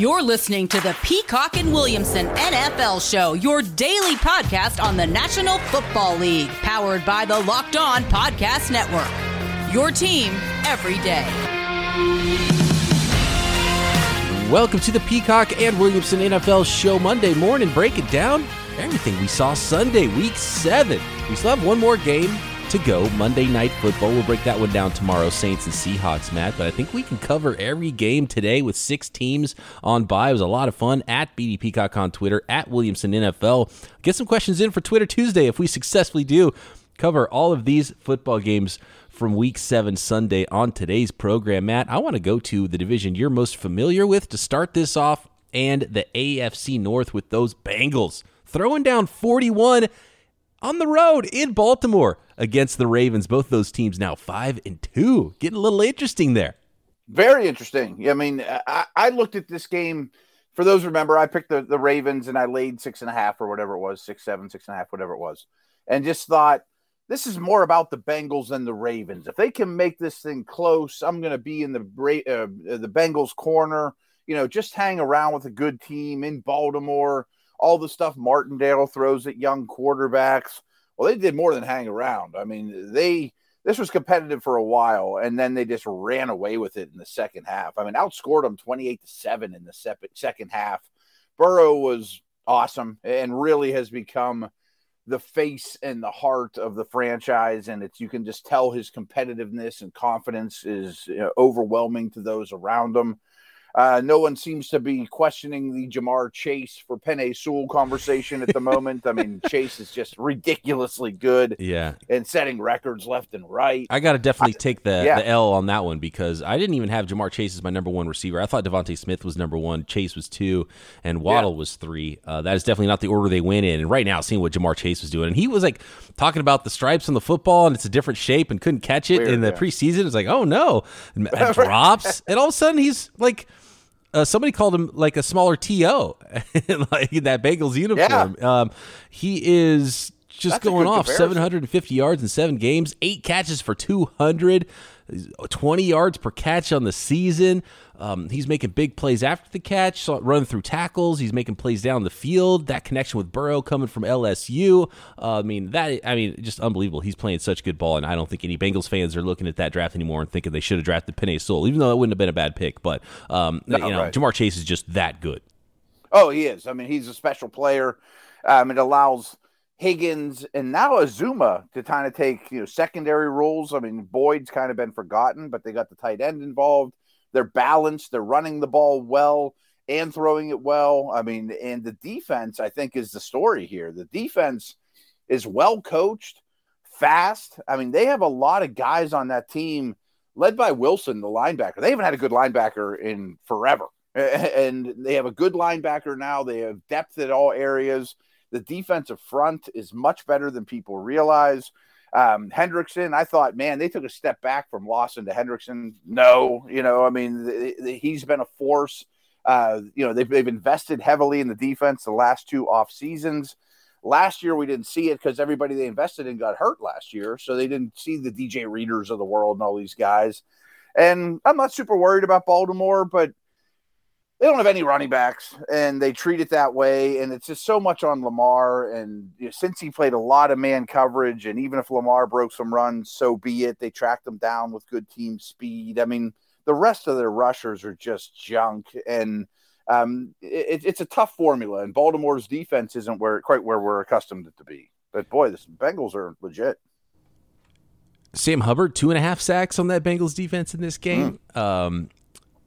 You're listening to the Peacock and Williamson NFL Show, your daily podcast on the National Football League, powered by the Locked On Podcast Network. Your team every day. Welcome to the Peacock and Williamson NFL Show Monday morning. Break it down. Everything we saw Sunday, week seven. We still have one more game to go. Monday Night Football. We'll break that one down tomorrow, Saints and Seahawks, Matt. But I think we can cover every game today with six teams on bye. It was a lot of fun at BD on Twitter, at Williamson NFL. Get some questions in for Twitter Tuesday if we successfully do cover all of these football games from week seven Sunday on today's program. Matt, I want to go to the division you're most familiar with to start this off and the AFC North with those Bengals throwing down 41 on the road in Baltimore against the Ravens. Both those teams now five and two, getting a little interesting there. Very interesting. I mean, I, I looked at this game. For those remember, I picked the, the Ravens and I laid six and a half or whatever it was, six, seven, six and a half, whatever it was, and just thought this is more about the Bengals than the Ravens. If they can make this thing close, I'm going to be in the uh, the Bengals corner. You know, just hang around with a good team in Baltimore. All the stuff Martindale throws at young quarterbacks. Well, they did more than hang around. I mean, they this was competitive for a while, and then they just ran away with it in the second half. I mean, outscored them twenty eight to seven in the second half. Burrow was awesome and really has become the face and the heart of the franchise and it's you can just tell his competitiveness and confidence is you know, overwhelming to those around him uh, no one seems to be questioning the Ja'Marr Chase for Penei Sewell conversation at the moment. I mean, Chase is just ridiculously good. Yeah. And setting records left and right. I got to definitely take the, yeah. the L on that one because I didn't even have Ja'Marr Chase as my number one receiver. I thought DeVonta Smith was number one, Chase was two, and Waddle yeah. was three. Uh, that is definitely not the order they went in. And right now, seeing what Ja'Marr Chase was doing, and he was like talking about the stripes on the football and it's a different shape and couldn't catch it Weird, in the yeah. preseason. It's like, oh no. Drops. and all of a sudden, he's like – uh, somebody called him like a smaller to like in that Bengals uniform. Yeah. Um, he is just That's going off comparison. 750 yards in seven games, eight catches for 200, 20 yards per catch on the season. Um, he's making big plays after the catch, running through tackles. He's making plays down the field. That connection with Burrow coming from LSU. Uh, I mean, that I mean, just unbelievable. He's playing such good ball, and I don't think any Bengals fans are looking at that draft anymore and thinking they should have drafted Penei Sewell, even though that wouldn't have been a bad pick. But um, no, you know, right. Ja'Marr Chase is just that good. Oh, he is. I mean, he's a special player. Um, it allows Higgins and now Uzomah to kind of take you know secondary roles. I mean, Boyd's kind of been forgotten, but they got the tight end involved. They're balanced. They're running the ball well and throwing it well. I mean, and the defense, I think, is the story here. The defense is well coached, fast. I mean, they have a lot of guys on that team led by Wilson, the linebacker. They haven't had a good linebacker in forever. And they have a good linebacker now. They have depth at all areas. The defensive front is much better than people realize. Um, Hendrickson, I thought, man, they took a step back from Lawson to Hendrickson. No, you know, I mean, he's been a force. Uh, you know, they've, they've invested heavily in the defense the last two off seasons. Last year, we didn't see it because everybody they invested in got hurt last year. So they didn't see the DJ Readers of the world and all these guys. And I'm not super worried about Baltimore, but they don't have any running backs and they treat it that way and it's just so much on lamar and you know, since he played a lot of man coverage and even if lamar broke some runs so be it. They tracked him down with good team speed. I mean the rest of their rushers are just junk and um, it, it's a tough formula and baltimore's defense isn't where quite where we're accustomed it to be. But boy the bengals are legit. Sam hubbard two and a half sacks on that bengals defense in this game. Mm. um,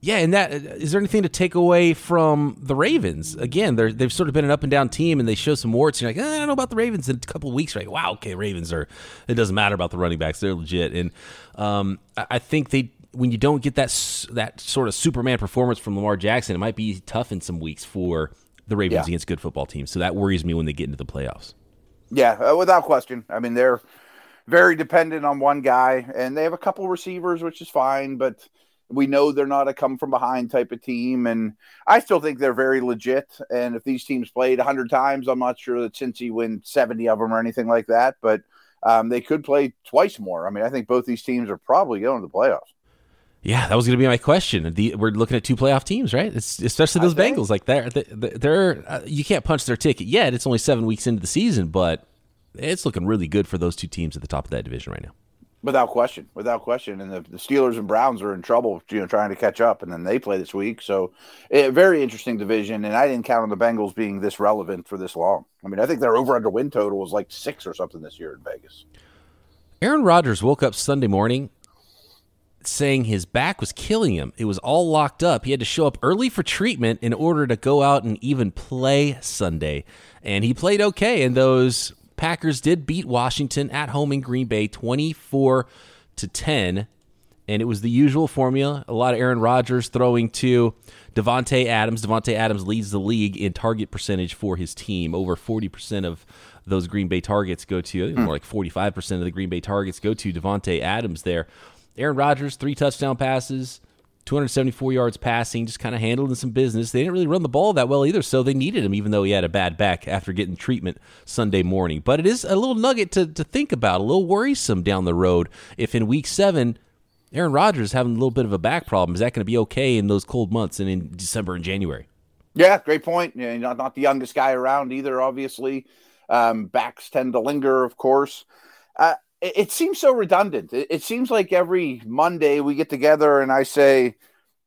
yeah, and that is there anything to take away from the Ravens? Again, they have sort of been an up and down team, and they show some warts. And you're like, eh, I don't know about the Ravens in a couple of weeks, right? Wow, okay, Ravens are. It doesn't matter about the running backs; they're legit. And um, I think they when you don't get that that sort of Superman performance from Lamar Jackson, it might be tough in some weeks for the Ravens yeah. against good football teams. So that worries me when they get into the playoffs. Yeah, uh, without question. I mean, they're very dependent on one guy, and they have a couple receivers, which is fine, but we know they're not a come from behind type of team, and I still think they're very legit. And if these teams played 100 times, I'm not sure that Cincy win 70 of them or anything like that, but um, they could play twice more. I mean, I think both these teams are probably going to the playoffs. Yeah, that was going to be my question. The, we're looking at two playoff teams, right? It's, especially those Bengals. Like they're they're, they're uh, you can't punch their ticket yet. It's only seven weeks into the season, but it's looking really good for those two teams at the top of that division right now. Without question, without question, and the, the Steelers and Browns are in trouble, you know, trying to catch up, and then they play this week. So, a very interesting division, and I didn't count on the Bengals being this relevant for this long. I mean, I think their over under win total was like six or something this year in Vegas. Aaron Rodgers woke up Sunday morning saying his back was killing him. It was all locked up. He had to show up early for treatment in order to go out and even play Sunday. And he played okay. in those Packers did beat Washington at home in Green Bay 24 to 10. And it was the usual formula. A lot of Aaron Rodgers throwing to Davante Adams. Davante Adams leads the league in target percentage for his team. Over 40% of those Green Bay targets go to, hmm. more like 45% of the Green Bay targets go to Davante Adams there. Aaron Rodgers, three touchdown passes, 274 yards passing, just kind of handling some business. They didn't really run the ball that well either, so they needed him, even though he had a bad back after getting treatment Sunday morning. But it is a little nugget to, to think about, a little worrisome down the road if in week seven, Aaron Rodgers having a little bit of a back problem. Is that going to be okay in those cold months and in December and January? Yeah, great point. Not the youngest guy around either, obviously. Um, backs tend to linger, of course. Uh, it, it seems so redundant. It, it, seems like every Monday we get together and I say,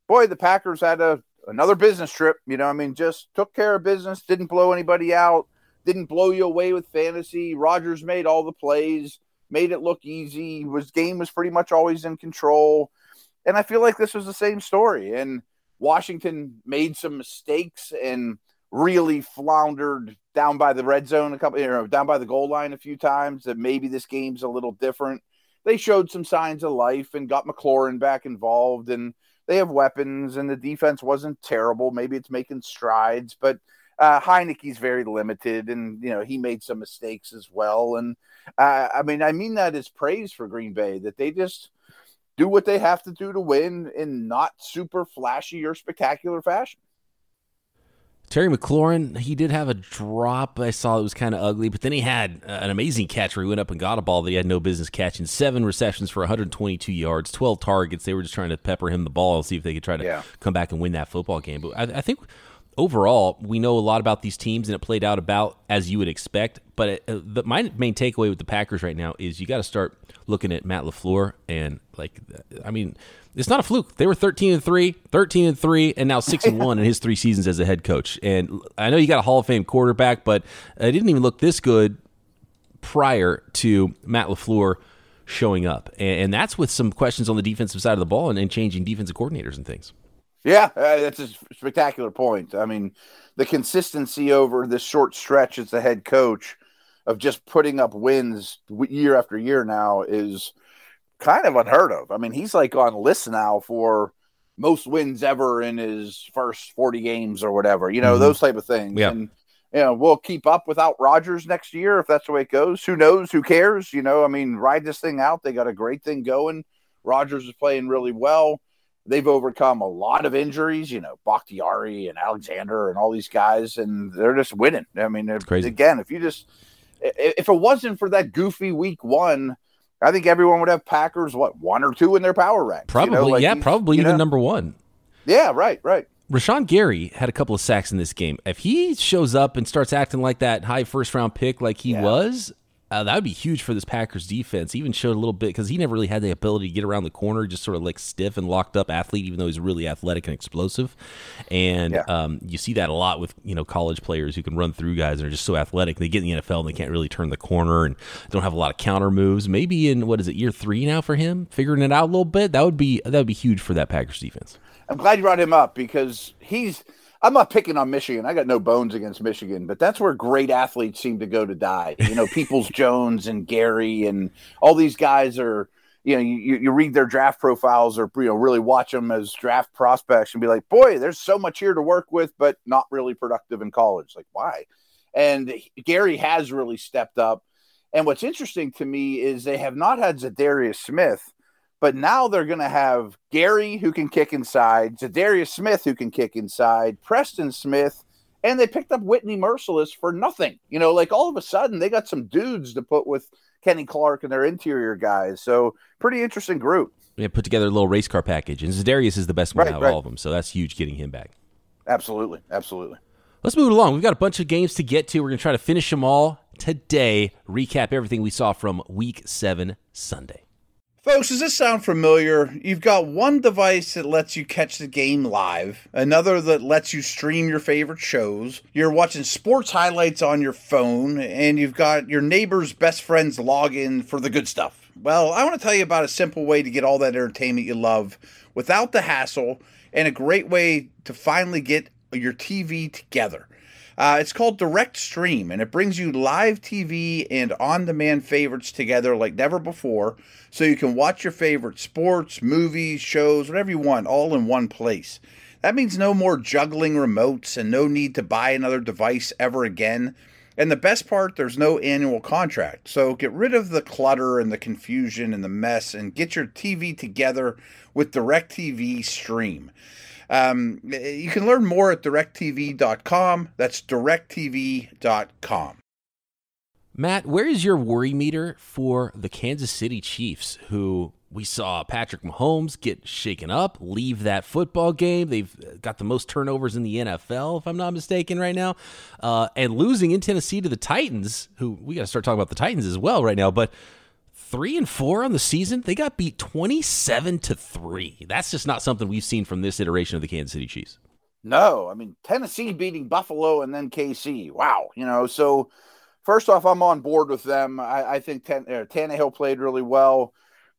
"Boy, the Packers had a another business trip." You know, I mean, just took care of business, didn't blow anybody out, didn't blow you away with fantasy. Rodgers made all the plays, made it look easy. Was game was pretty much always in control, and I feel like this was the same story. And Washington made some mistakes and really floundered down by the red zone a couple, you know, down by the goal line a few times. That maybe this game's a little different. They showed some signs of life and got McLaurin back involved, and they have weapons, and the defense wasn't terrible. Maybe it's making strides, but uh, Heinicke's very limited, and you know he made some mistakes as well. And uh, I mean, I mean that as praise for Green Bay that they just do what they have to do to win in not super flashy or spectacular fashion. Terry McLaurin, he did have a drop. I saw it was kind of ugly, but then he had an amazing catch where he went up and got a ball that he had no business catching. Seven receptions for 122 yards, 12 targets. They were just trying to pepper him the ball and see if they could try to yeah. come back and win that football game. But I, I, think overall, we know a lot about these teams, and it played out about as you would expect. But it, uh, the, my main takeaway with the Packers right now is you got to start looking at Matt LaFleur and like, I mean it's not a fluke. They were 13 and 3, 13 and 3 and now 6 and 1 in his 3 seasons as a head coach. And I know you got a Hall of Fame quarterback, but it didn't even look this good prior to Matt LaFleur showing up. And, that's with some questions on the defensive side of the ball and, and changing defensive coordinators and things. Yeah, uh, that's a spectacular point. I mean, the consistency over this short stretch as the head coach of just putting up wins year after year now is – kind of unheard of. I mean, he's like on list now for most wins ever in his first 40 games or whatever, you know, mm-hmm. those type of things. Yeah. And, you know, we'll keep up without Rodgers next year if that's the way it goes. Who knows? Who cares? You know, I mean, ride this thing out. They got a great thing going. Rodgers is playing really well. They've overcome a lot of injuries, you know, Bakhtiari and Alexander and all these guys, and they're just winning. I mean, again, if you just if it wasn't for that goofy week one I think everyone would have Packers what one or two in their power rank. Probably, you know? like yeah, probably even know? number one. Yeah, right, right. Rashan Gary had a couple of sacks in this game. If he shows up and starts acting like that high first round pick like he yeah. was, uh, that would be huge for this Packers defense. He even showed a little bit because he never really had the ability to get around the corner, just sort of like stiff and locked up athlete, even though he's really athletic and explosive. And yeah. um, you see that a lot with you know college players who can run through guys and are just so athletic. They get in the NFL and they can't really turn the corner and don't have a lot of counter moves. Maybe in what is it year three now for him, figuring it out a little bit. That would be that would be huge for that Packers defense. I'm glad you brought him up because he's I'm not picking on Michigan. I got no bones against Michigan, but that's where great athletes seem to go to die. You know, Peoples Jones and Gary and all these guys are. You know, you, you read their draft profiles or you know really watch them as draft prospects and be like, boy, there's so much here to work with, but not really productive in college. Like, why? And Gary has really stepped up. And what's interesting to me is they have not had Za'Darius Smith but now they're going to have Gary who can kick inside, Za'Darius Smith who can kick inside, Preston Smith, and they picked up Whitney Mercilus for nothing. You know, like all of a sudden they got some dudes to put with Kenny Clark and their interior guys. So pretty interesting group. Yeah, put together a little race car package, and Za'Darius is the best one right, out of right. all of them, so that's huge getting him back. Absolutely, absolutely. Let's move along. We've got a bunch of games to get to. We're going to try to finish them all today. Recap everything we saw from Week Seven Sunday. Folks, does this sound familiar? You've got one device that lets you catch the game live, another that lets you stream your favorite shows. You're watching sports highlights on your phone, and you've got your neighbor's best friend's login for the good stuff. Well, I want to tell you about a simple way to get all that entertainment you love without the hassle, and a great way to finally get your TV together. Uh, it's called Direct Stream, and it brings you live TV and on demand favorites together like never before, so you can watch your favorite sports, movies, shows, whatever you want, all in one place. That means no more juggling remotes and no need to buy another device ever again. And the best part, there's no annual contract. So get rid of the clutter and the confusion and the mess and get your TV together with DirecTV Stream. Um, you can learn more at directv.com. That's directv.com. Matt, where is your worry meter for the Kansas City Chiefs, who we saw Patrick Mahomes get shaken up, leave that football game? They've got the most turnovers in the NFL, if I'm not mistaken, right now, uh, and losing in Tennessee to the Titans, who we got to start talking about the Titans as well right now. But three and four on the season. They got beat 27 to three. That's just not something we've seen from this iteration of the Kansas City Chiefs. No, I mean, Tennessee beating Buffalo and then KC. Wow. You know, so first off, I'm on board with them. I, I think Ten, uh, Tannehill played really well.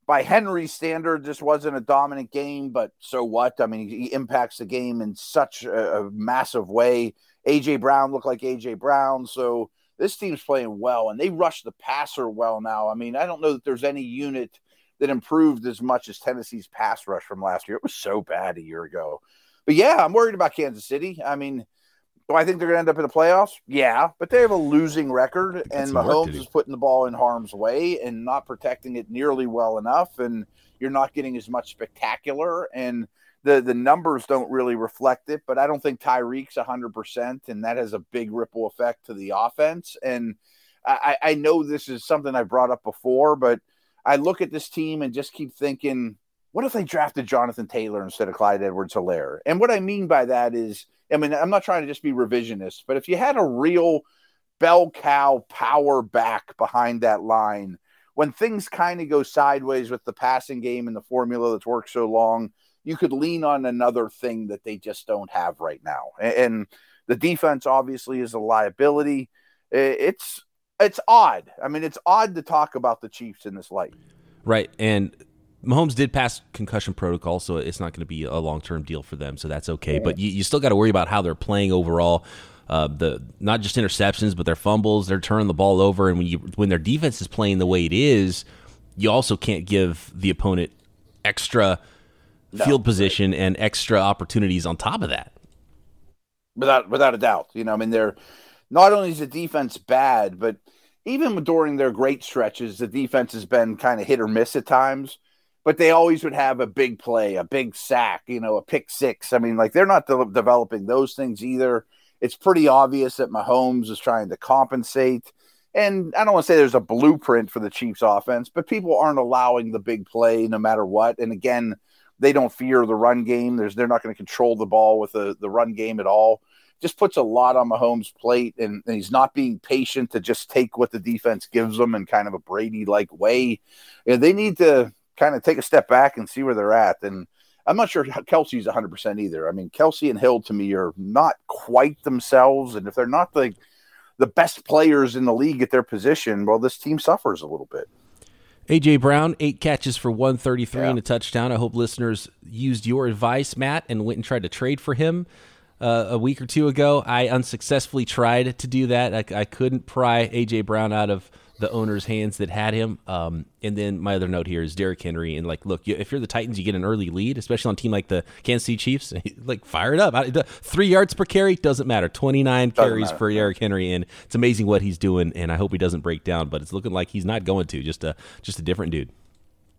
By Henry's standard, this wasn't a dominant game, but so what? I mean, he impacts the game in such a, a massive way. AJ Brown looked like AJ Brown. So, this team's playing well and they rush the passer well now. I mean, I don't know that there's any unit that improved as much as Tennessee's pass rush from last year. It was so bad a year ago. But yeah, I'm worried about Kansas City. I mean, do I think they're going to end up in the playoffs? Yeah, but they have a losing record, and Mahomes is putting the ball in harm's way and not protecting it nearly well enough, and you're not getting as much spectacular. And the the numbers don't really reflect it, but I don't think Tyreek's hundred percent, and that has a big ripple effect to the offense. And I, I know this is something I brought up before, but I look at this team and just keep thinking, what if they drafted Jonathan Taylor instead of Clyde Edwards Helaire? And what I mean by that is, I mean, I'm not trying to just be revisionist, but if you had a real bell cow power back behind that line, when things kind of go sideways with the passing game and the formula that's worked so long, you could lean on another thing that they just don't have right now. And the defense obviously is a liability. It's it's odd. I mean, it's odd to talk about the Chiefs in this light. Right. And Mahomes did pass concussion protocol, so it's not going to be a long term deal for them. So that's okay. But you, you still got to worry about how they're playing overall. Uh, the not just interceptions, but their fumbles. They're turning the ball over, and when you when their defense is playing the way it is, you also can't give the opponent extra no, field position right. and extra opportunities on top of that. Without without a doubt, you know, I mean, they're not only is the defense bad, but even during their great stretches, the defense has been kind of hit or miss at times. But they always would have a big play, a big sack, you know, a pick six. I mean, like they're not de- developing those things either. It's pretty obvious that Mahomes is trying to compensate. And I don't want to say there's a blueprint for the Chiefs offense, but people aren't allowing the big play no matter what. And again, they don't fear the run game. There's they're not going to control the ball with the, the run game at all. Just puts a lot on Mahomes' plate, and, and he's not being patient to just take what the defense gives them in kind of a Brady like way. And they need to kind of take a step back and see where they're at. And I'm not sure Kelce's 100% either. I mean, Kelce and Hill to me are not quite themselves. And if they're not the, the best players in the league at their position, well, this team suffers a little bit. AJ Brown, eight catches for 133 yeah. and a touchdown. I hope listeners used your advice, Matt, and went and tried to trade for him uh, a week or two ago. I unsuccessfully tried to do that. I, I couldn't pry AJ Brown out of the owner's hands that had him. Um, and then my other note here is Derrick Henry. And like, look, if you're the Titans, you get an early lead, especially on a team like the Kansas City Chiefs. like, fire it up. Three yards per carry doesn't matter. 29 doesn't carries matter. for Derrick Henry, and it's amazing what he's doing. And I hope he doesn't break down, but it's looking like he's not going to. Just a just a different dude.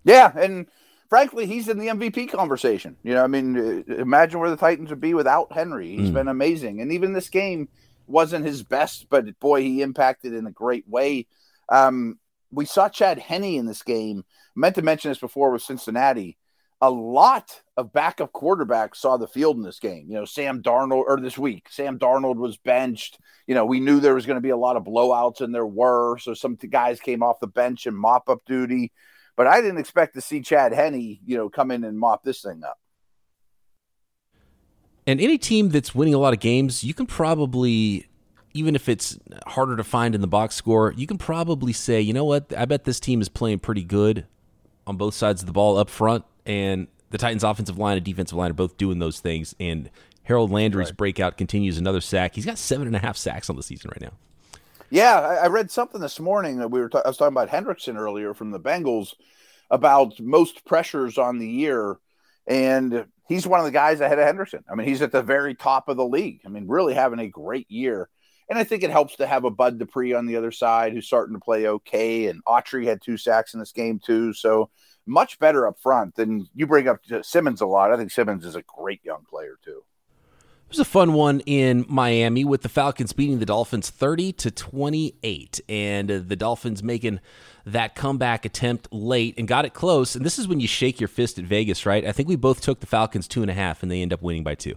Yeah, and frankly, he's in the MVP conversation. You know, I mean, uh, imagine where the Titans would be without Henry. He's mm. been amazing, and even this game wasn't his best, but boy, he impacted in a great way. Um, we saw Chad Henne in this game. I meant to mention this before with Cincinnati. a lot of backup quarterbacks saw the field in this game. You know, Sam Darnold, or this week, Sam Darnold was benched. You know, we knew there was going to be a lot of blowouts, and there were. So some guys came off the bench and mop up duty. But I didn't expect to see Chad Henne, you know, come in and mop this thing up. And any team that's winning a lot of games, you can probably, even if it's harder to find in the box score, you can probably say, you know what, I bet this team is playing pretty good on both sides of the ball up front and the Titans' offensive line and defensive line are both doing those things. And Harold Landry's right. breakout continues another sack. He's got seven and a half sacks on the season right now. Yeah, I, read something this morning that we were. I was talking about Hendrickson earlier from the Bengals about most pressures on the year, and he's one of the guys ahead of Henderson. I mean, he's at the very top of the league. I mean, really having a great year. And I think it helps to have a Bud Dupree on the other side who's starting to play okay. And Autry had two sacks in this game too. So much better up front than you bring up Simmons a lot. I think Simmons is a great young player too. It was a fun one in Miami with the Falcons beating the Dolphins 30 to 28 and uh, the Dolphins making that comeback attempt late and got it close. And this is when you shake your fist at Vegas, right? I think we both took the Falcons two and a half and they end up winning by two.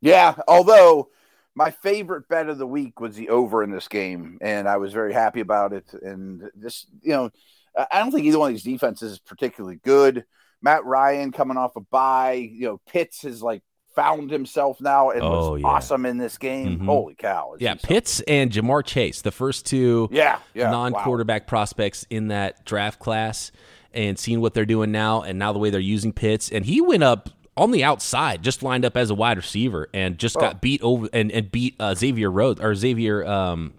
Yeah, although my favorite bet of the week was the over in this game, and I was very happy about it. And this, you know, I don't think either one of these defenses is particularly good. Matt Ryan coming off a bye, you know, Pitts has like found himself now and oh, was yeah. awesome in this game. Mm-hmm. Holy cow! Yeah, Pitts and Ja'Marr Chase, the first two yeah, yeah non-quarterback wow. prospects in that draft class, and seeing what they're doing now, and now the way they're using Pitts, and he went up on the outside, just lined up as a wide receiver, and just oh. got beat over and, and beat uh, Xavier Rhodes or Xavier um,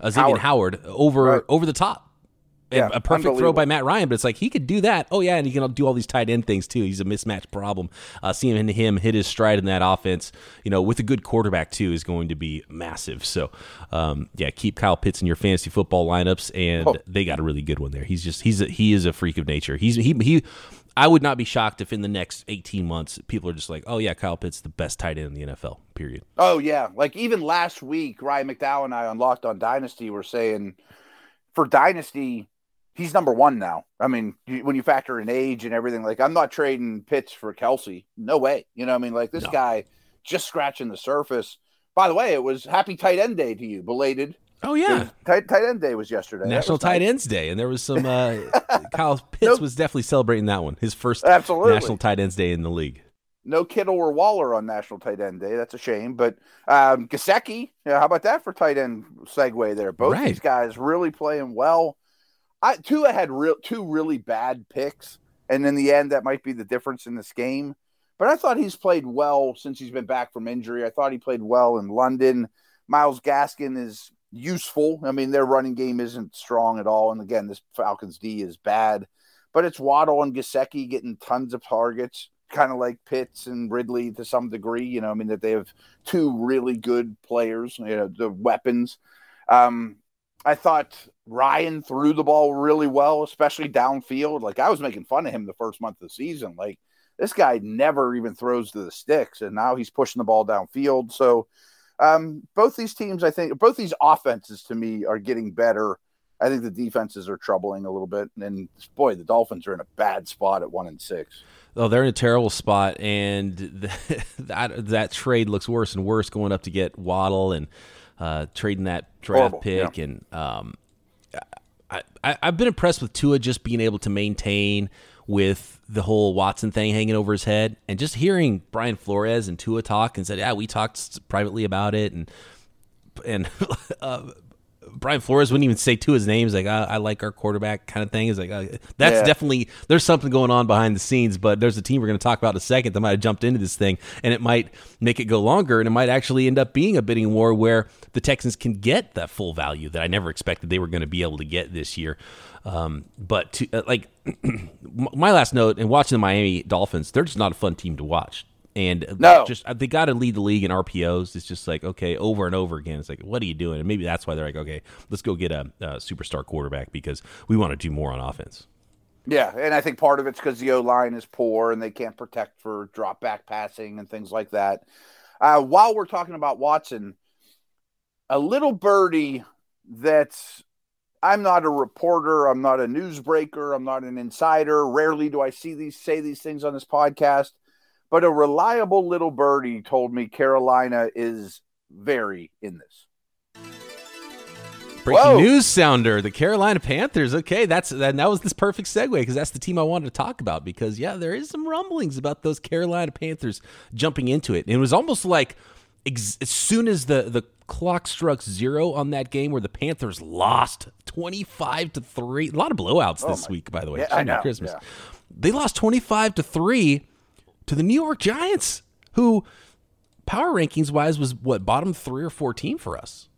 uh, Xavier Howard, Howard over right. over the top yeah, a perfect throw by Matt Ryan, but it's like he could do that. Oh yeah, and he can do all these tight end things too. He's a mismatch problem. Uh, seeing him hit his stride in that offense, you know, with a good quarterback too, is going to be massive. So, um, yeah, keep Kyle Pitts in your fantasy football lineups, and oh. they got a really good one there. He's just he's a, he is a freak of nature. He's he he. I would not be shocked if in the next 18 months people are just like, oh yeah, Kyle Pitts the best tight end in the NFL. Period. Oh yeah, like even last week, Ryan McDowell and I on Locked On Dynasty were saying for Dynasty he's number one now. I mean, when you factor in age and everything, like I'm not trading Pitts for Kelce. No way. You know, I mean, like this no. guy just scratching the surface. By the way, it was Happy Tight End Day to you, belated. Oh yeah, tight, tight End Day was yesterday. National was Tight nice. Ends Day, and there was some. Uh, Kyle Pitts nope. was definitely celebrating that one. His first Absolutely. National Tight Ends Day in the league. No Kittle or Waller on National Tight End Day. That's a shame. But um, Gesicki, yeah, how about that for tight end segue there? Both right. these guys really playing well. I Tua had real two really bad picks, and in the end, that might be the difference in this game. But I thought he's played well since he's been back from injury. I thought he played well in London. Myles Gaskin is useful. I mean, their running game isn't strong at all. And again, this Falcons D is bad, but it's Waddle and Gesicki getting tons of targets, kind of like Pitts and Ridley to some degree. You know, I mean, that they have two really good players, you know, the weapons. Um, I thought Ryan threw the ball really well, especially downfield. Like I was making fun of him the first month of the season. Like this guy never even throws to the sticks, and now he's pushing the ball downfield. So um, both these teams, I think, both these offenses to me are getting better. I think the defenses are troubling a little bit, and boy, the Dolphins are in a bad spot at one and six. Oh, they're in a terrible spot, and the, that that trade looks worse and worse going up to get Waddle and uh, trading that draft Horrible, pick, yeah. and um, I, I, I've been impressed with Tua just being able to maintain with the whole Watson thing hanging over his head, and just hearing Brian Flores and Tua talk and said, "Yeah, we talked privately about it," and and uh, Brian Flores wouldn't even say his name. He's like, I, I like our quarterback kind of thing. Is like, uh, that's yeah. definitely, there's something going on behind the scenes, but there's a team we're going to talk about in a second that might have jumped into this thing and it might make it go longer and it might actually end up being a bidding war where the Texans can get that full value that I never expected they were going to be able to get this year. Um, but to, uh, like my last note and watching the Miami Dolphins, they're just not a fun team to watch. And no. just they got to lead the league in RPOs. It's just like okay, over and over again. It's like, what are you doing? And maybe that's why they're like, okay, let's go get a, a superstar quarterback because we want to do more on offense. Yeah, and I think part of it's because the O line is poor and they can't protect for drop back passing and things like that. Uh, while we're talking about Watson, a little birdie that's I'm not a reporter. I'm not a newsbreaker. I'm not an insider. Rarely do I see these say these things on this podcast. But a reliable little birdie told me Carolina is very in this. Breaking Whoa. news sounder, the Carolina Panthers. Okay, that's that, that was this perfect segue because that's the team I wanted to talk about because yeah, there is some rumblings about those Carolina Panthers jumping into it. And it was almost like ex- as soon as the the clock struck zero on that game where the Panthers lost 25 to 3. A lot of blowouts oh this week by the way. Yeah, I know. Christmas. Yeah. They lost 25 to 3 to the New York Giants who power rankings wise was what bottom 3 or four team for us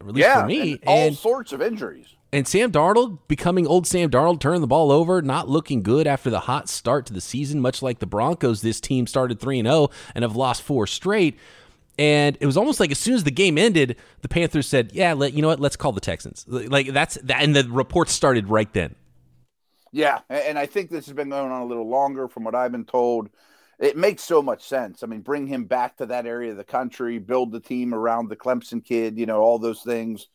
at least yeah, for me. And all and, sorts of injuries. And Sam Darnold becoming old Sam Darnold, turning the ball over, not looking good after the hot start to the season, much like the Broncos. This team started 3 0 and have lost four straight. And it was almost like as soon as the game ended, the Panthers said, "Yeah, let, you know what? Let's call the Texans." Like that's that, and the reports started right then. Yeah, and I think this has been going on a little longer, from what I've been told it makes so much sense. I mean, bring him back to that area of the country, build the team around the Clemson kid, you know, all those things.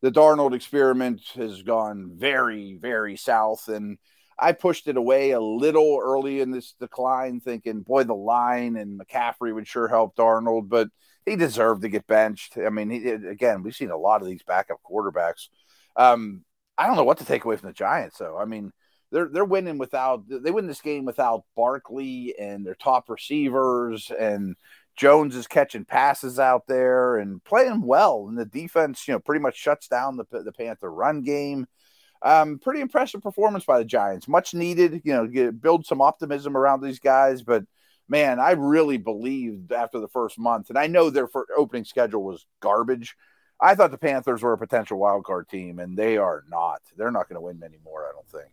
The Darnold experiment has gone very, very south. And I pushed it away a little early in this decline, thinking, boy, the line and McCaffrey would sure help Darnold, but he deserved to get benched. I mean, he, again, we've seen a lot of these backup quarterbacks. Um, I don't know what to take away from the Giants, though. I mean, they're they're winning without they win this game without Barkley and their top receivers and Jones is catching passes out there and playing well and the defense you know pretty much shuts down the the Panther run game. Um, pretty impressive performance by the Giants. Much needed, you know, get, build some optimism around these guys. But man, I really believed after the first month, and I know their opening schedule was garbage. I thought the Panthers were a potential wild card team, and they are not. They're not going to win anymore. I don't think.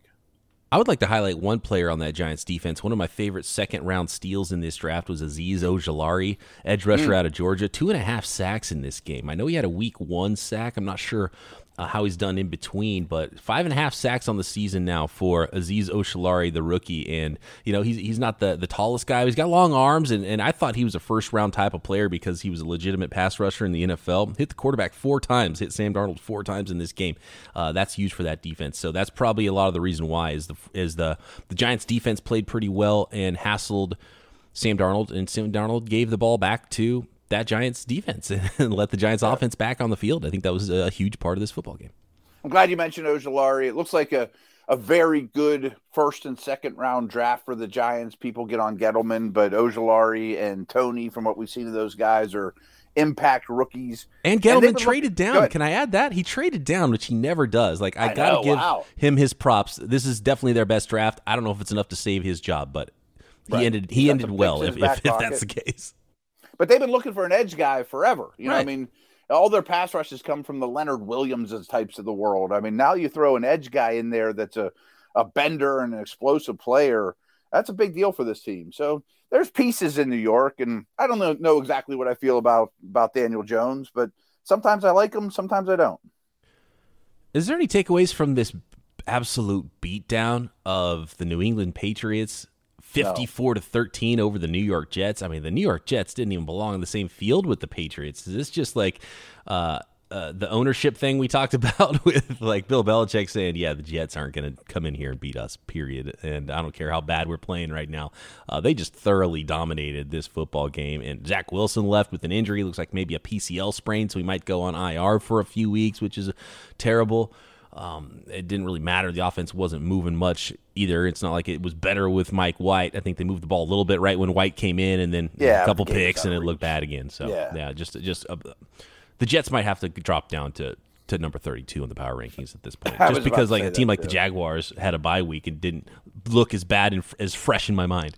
I would like to highlight one player on that Giants defense. One of my favorite second round steals in this draft was Azeez Ojulari, edge rusher mm. out of Georgia. Two and a half sacks in this game. I know he had a week one sack. I'm not sure uh, how he's done in between, but five and a half sacks on the season now for Azeez Ojulari, the rookie. And, you know, he's, he's not the, the tallest guy. He's got long arms, and, and I thought he was a first round type of player because he was a legitimate pass rusher in the NFL. Hit the quarterback four times, hit Sam Darnold four times in this game. Uh, that's huge for that defense. So that's probably a lot of the reason why is the is the the Giants defense played pretty well and hassled Sam Darnold, and Sam Darnold gave the ball back to that Giants defense and let the Giants offense back on the field. I think that was a huge part of this football game. I'm glad you mentioned Ojulari. It looks like a, a very good first and second round draft for the Giants. People get on Gettleman, but Ojulari and Toney, from what we've seen of those guys, are impact rookies. And Gettleman and traded looking, down. Can I add that? He traded down, which he never does. Like I, I gotta give wow. him his props. This is definitely their best draft. I don't know if it's enough to save his job, but he right. ended he ended well if, if, if, that's the case. But they've been looking for an edge guy forever. You know. I mean, all their pass rushes come from the Leonard Williamses types of the world. I mean, now you throw an edge guy in there that's a, a bender and an explosive player. That's a big deal for this team. So there's pieces in New York, and I don't know, know exactly what I feel about about Daniel Jones, but sometimes I like him, sometimes I don't. Is there any takeaways from this absolute beatdown of the New England Patriots 54 no. to 13 over the New York Jets. I mean, the New York Jets didn't even belong in the same field with the Patriots. Is this just like uh, uh, the ownership thing we talked about with like Bill Belichick saying, "Yeah, the Jets aren't going to come in here and beat us." Period. And I don't care how bad we're playing right now. Uh, they just thoroughly dominated this football game. And Zach Wilson left with an injury. Looks like maybe a PCL sprain, so he might go on IR for a few weeks, which is terrible. Um, it didn't really matter. The offense wasn't moving much either. It's not like it was better with Mike White. I think they moved the ball a little bit right when White came in, and then yeah, a couple picks, and it looked bad again. So yeah, yeah just just uh, the Jets might have to drop down to to number 32 in the power rankings at this point just because like a team like too. the jaguars had a bye week and didn't look as bad and as fresh in my mind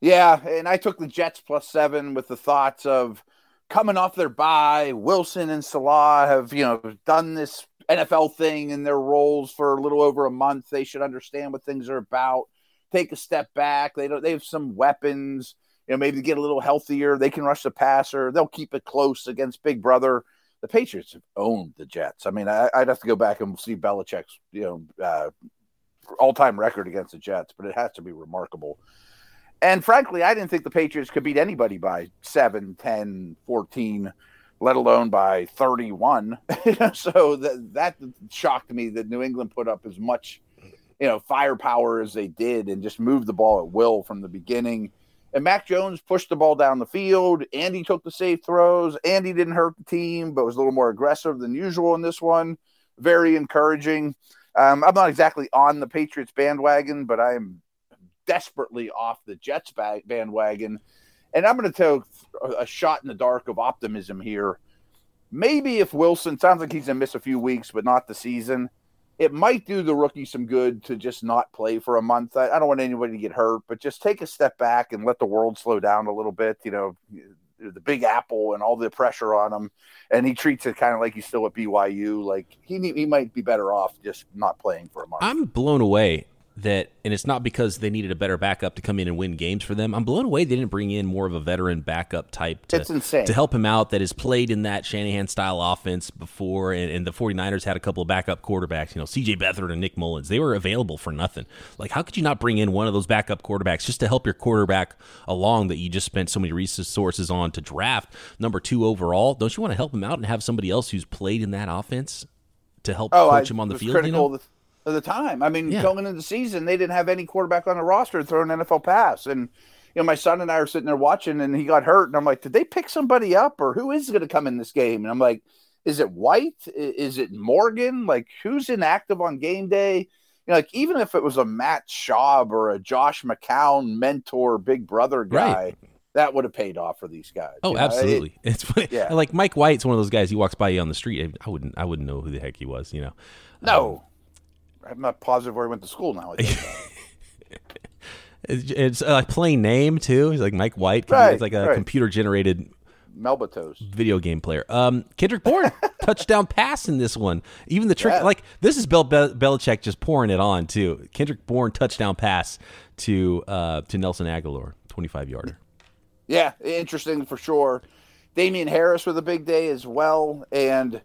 yeah and i took the jets plus seven with the thoughts of coming off their bye wilson and salah have you know done this NFL thing in their roles for a little over a month. They should understand what things are about. Take a step back. They don't. They have some weapons. You know, maybe get a little healthier. They can rush the passer. They'll keep it close against Big Brother. The Patriots have owned the Jets. I mean, I, would have to go back and see Belichick's you know uh, all-time record against the Jets, but it has to be remarkable. And frankly, I didn't think the Patriots could beat anybody by 7, 10, 14 let alone by 31. so that that shocked me that New England put up as much, you know, firepower as they did and just moved the ball at will from the beginning. And Mac Jones pushed the ball down the field. Andy took the safe throws. Andy didn't hurt the team, but was a little more aggressive than usual in this one. Very encouraging. Um, I'm not exactly on the Patriots bandwagon, but I am desperately off the Jets bandwagon and I'm going to tell a shot in the dark of optimism here. Maybe if Wilson sounds like he's to miss a few weeks, but not the season, it might do the rookie some good to just not play for a month. I, I don't want anybody to get hurt, but just take a step back and let the world slow down a little bit. You know, the Big Apple and all the pressure on him, and he treats it kind of like he's still at BYU. Like he he might be better off just not playing for a month. I'm blown away that, and it's not because they needed a better backup to come in and win games for them. I'm blown away they didn't bring in more of a veteran backup type to, to help him out that has played in that Shanahan style offense before. And, and, the 49ers had a couple of backup quarterbacks, you know, CJ Beathard and Nick Mullens. They were available for nothing. Like, how could you not bring in one of those backup quarterbacks just to help your quarterback along that you just spent so many resources on to draft number two overall? Don't you want to help him out and have somebody else who's played in that offense to help oh, coach I him on the field? You know? Of the time. I mean, yeah. going into the season, they didn't have any quarterback on the roster to throw an NFL pass. And, you know, my son and I are sitting there watching and he got hurt. And I'm like, did they pick somebody up or who is going to come in this game? And I'm like, is it White? Is it Morgan? Like, who's inactive on game day? You know, like, even if it was a Matt Schaub or a Josh McCown mentor, big brother guy. Right that would have paid off for these guys. Oh, absolutely. It, it's funny. Yeah. Like Mike White's one of those guys. He walks by you on the street. I wouldn't. I wouldn't know who the heck he was. You know. No. Um, I'm not positive where he went to school now. it's, a plain name too. He's like Mike White. Right, it's like a right. computer generated Melbatos video game player. Um, Kendrick Bourne touchdown pass in this one. Even the trick, yeah. like this is Bill Be- Belichick just pouring it on too. Kendrick Bourne touchdown pass to uh, to Nelson Agholor, 25 yarder. Yeah, interesting for sure. Damien Harris with a big day as well, and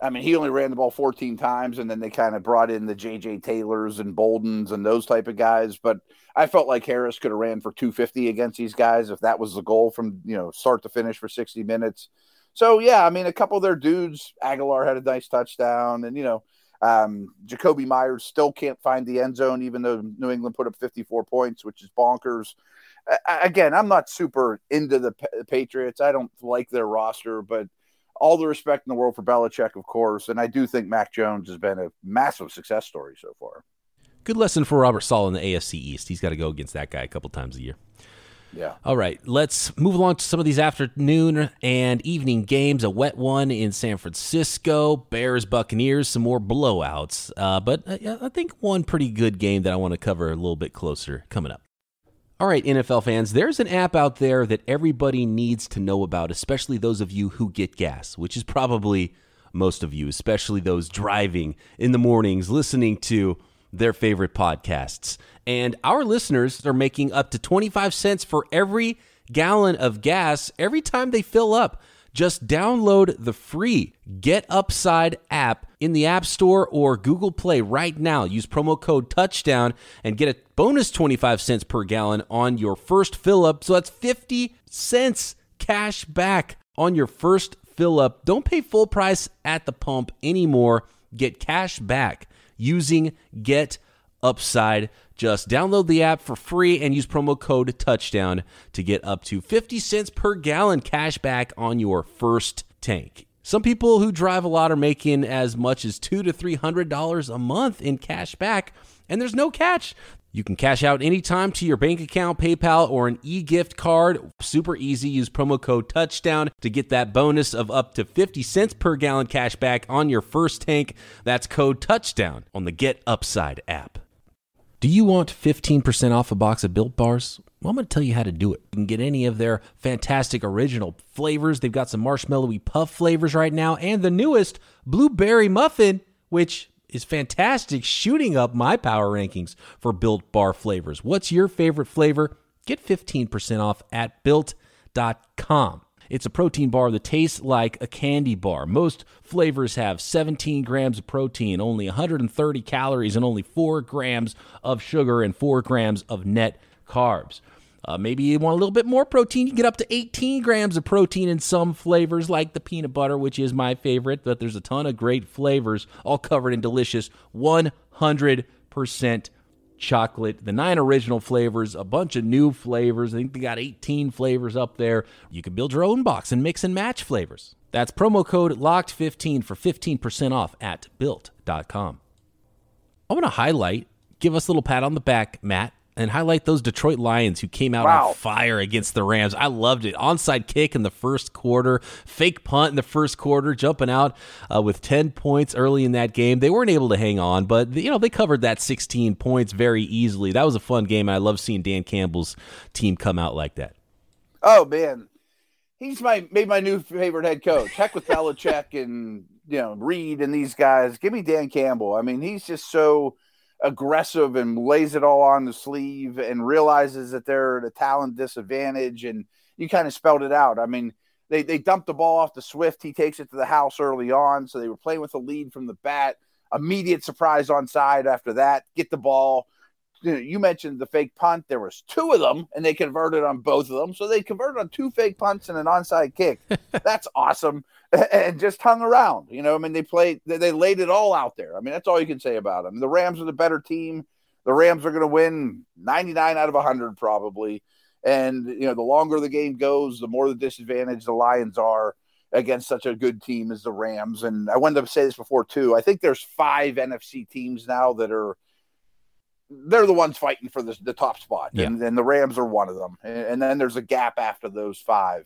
I mean, he only ran the ball 14 times, and then they kind of brought in the J.J. Taylors and Boldens and those type of guys. But I felt like Harris could have ran for 250 against these guys if that was the goal from you know start to finish for 60 minutes. So yeah, I mean, a couple of their dudes, Agholor had a nice touchdown, and you know, um, Jakobi Meyers still can't find the end zone, even though New England put up 54 points, which is bonkers. again, I'm not super into the Patriots. I don't like their roster, but all the respect in the world for Belichick, of course, and I do think Mac Jones has been a massive success story so far. Good lesson for Robert Saleh in the AFC East. He's got to go against that guy a couple times a year. Yeah. All right, let's move along to some of these afternoon and evening games. A wet one in San Francisco, Bears, Buccaneers, some more blowouts. Uh, but I think one pretty good game that I want to cover a little bit closer coming up. All right, NFL fans, there's an app out there that everybody needs to know about, especially those of you who get gas, which is probably most of you, especially those driving in the mornings listening to their favorite podcasts. And our listeners are making up to 25 cents for every gallon of gas every time they fill up. Just download the free Get Upside app in the App Store or Google Play right now. Use promo code touchdown and get a bonus 25 cents per gallon on your first fill up. So that's 50 cents cash back on your first fill up. Don't pay full price at the pump anymore. Get cash back using Get Upside just download the app for free and use promo code touchdown to get up to 50 cents per gallon cash back on your first tank. Some people who drive a lot are making as much as two to three hundred dollars a month in cash back, and there's no catch. You can cash out anytime to your bank account, PayPal, or an e-gift card. Super easy. Use promo code touchdown to get that bonus of up to 50 cents per gallon cash back on your first tank. That's code touchdown on the Get Upside app. Do you want 15% off a box of Built Bars? Well, I'm going to tell you how to do it. You can get any of their fantastic original flavors. They've got some marshmallowy puff flavors right now, and the newest blueberry muffin, which is fantastic, shooting up my power rankings for Built Bar flavors. What's your favorite flavor? Get 15% off at built.com. It's a protein bar that tastes like a candy bar. Most flavors have 17 grams of protein, only 130 calories, and only 4 grams of sugar and 4 grams of net carbs. Uh, maybe you want a little bit more protein. You can get up to 18 grams of protein in some flavors, like the peanut butter, which is my favorite. But there's a ton of great flavors, all covered in delicious 100% chocolate, the nine original flavors, a bunch of new flavors. I think they got 18 flavors up there. You can build your own box and mix and match flavors. That's promo code LOCKED15 for 15% off at built.com. I want to highlight, give us a little pat on the back, Matt, and highlight those Detroit Lions who came out wow. on fire against the Rams. I loved it. Onside kick in the first quarter, fake punt in the first quarter, jumping out uh, with 10 points early in that game. They weren't able to hang on, but you know, they covered that 16 points very easily. That was a fun game, I love seeing Dan Campbell's team come out like that. Oh man. He's my maybe my new favorite head coach. Heck with Belichick and you know Reid and these guys. Give me Dan Campbell. I mean, he's just so aggressive and lays it all on the sleeve and realizes that they're at a talent disadvantage. And you kind of spelled it out. I mean, they, they dumped the ball off to Swift. He takes it to the house early on. So they were playing with a lead from the bat. Immediate surprise on side after that. Get the ball. You mentioned the fake punt. There was two of them, and they converted on both of them. So they converted on two fake punts and an onside kick. That's awesome. and just hung around. You know, I mean, they played, they, they, laid it all out there. I mean, that's all you can say about them. The Rams are the better team. The Rams are going to win 99 out of 100 probably. And, you know, the longer the game goes, the more the disadvantage the Lions are against such a good team as the Rams. And I wanted to say this before, too. I think there's five NFC teams now that are. They're the ones fighting for the, the top spot, yeah. and, and the Rams are one of them. And, and then there's a gap after those five.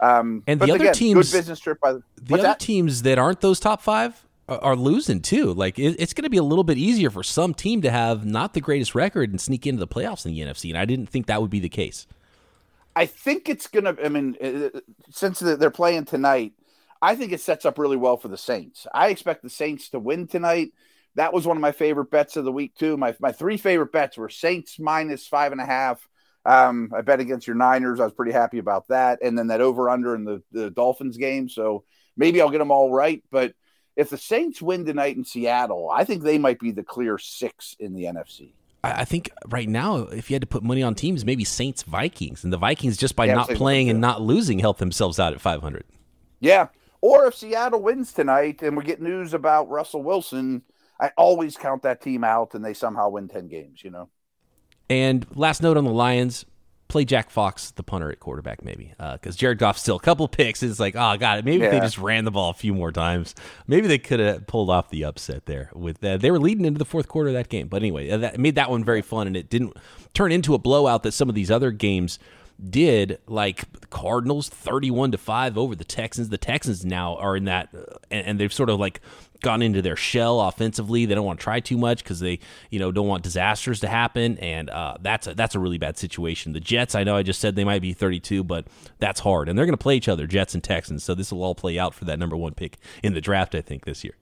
Um, and the other again, teams, good business trip by the, the other that? teams that aren't those top five are, are losing too. Like it, it's going to be a little bit easier for some team to have not the greatest record and sneak into the playoffs in the NFC. And I didn't think that would be the case. I think it's going to. I mean, uh, since they're playing tonight, I think it sets up really well for the Saints. I expect the Saints to win tonight. That was one of my favorite bets of the week too. My my three favorite bets were Saints minus five and a half um, I bet against your Niners. I was pretty happy about that. And then that over under in the, the Dolphins game. So maybe I'll get them all right. But if the Saints win tonight in Seattle, I think they might be the clear six in the NFC. I think right now, if you had to put money on teams, maybe Saints Vikings, and the Vikings just by yeah, not playing and not losing help themselves out at 500. Yeah, or if Seattle wins tonight and we get news about Russell Wilson, I always count that team out and they somehow win 10 games, you know? And last note on the Lions, play Jack Fox, the punter at quarterback, maybe, because uh, Jared Goff still a couple picks. It's like, oh god, maybe yeah. they just ran the ball a few more times, maybe they could have pulled off the upset there. With uh, they were leading into the fourth quarter of that game, but anyway, uh, that made that one very fun, and it didn't turn into a blowout that some of these other games did like Cardinals 31 to 5 over the Texans. The Texans now are in that uh, and, and, they've sort of like gone into their shell offensively. They don't want to try too much cuz they, you know, don't want disasters to happen and uh, that's a, that's a really bad situation. The Jets, I know I just said they might be 32, but that's hard. And they're going to play each other, Jets and Texans. So this will all play out for that number 1 pick in the draft I think this year.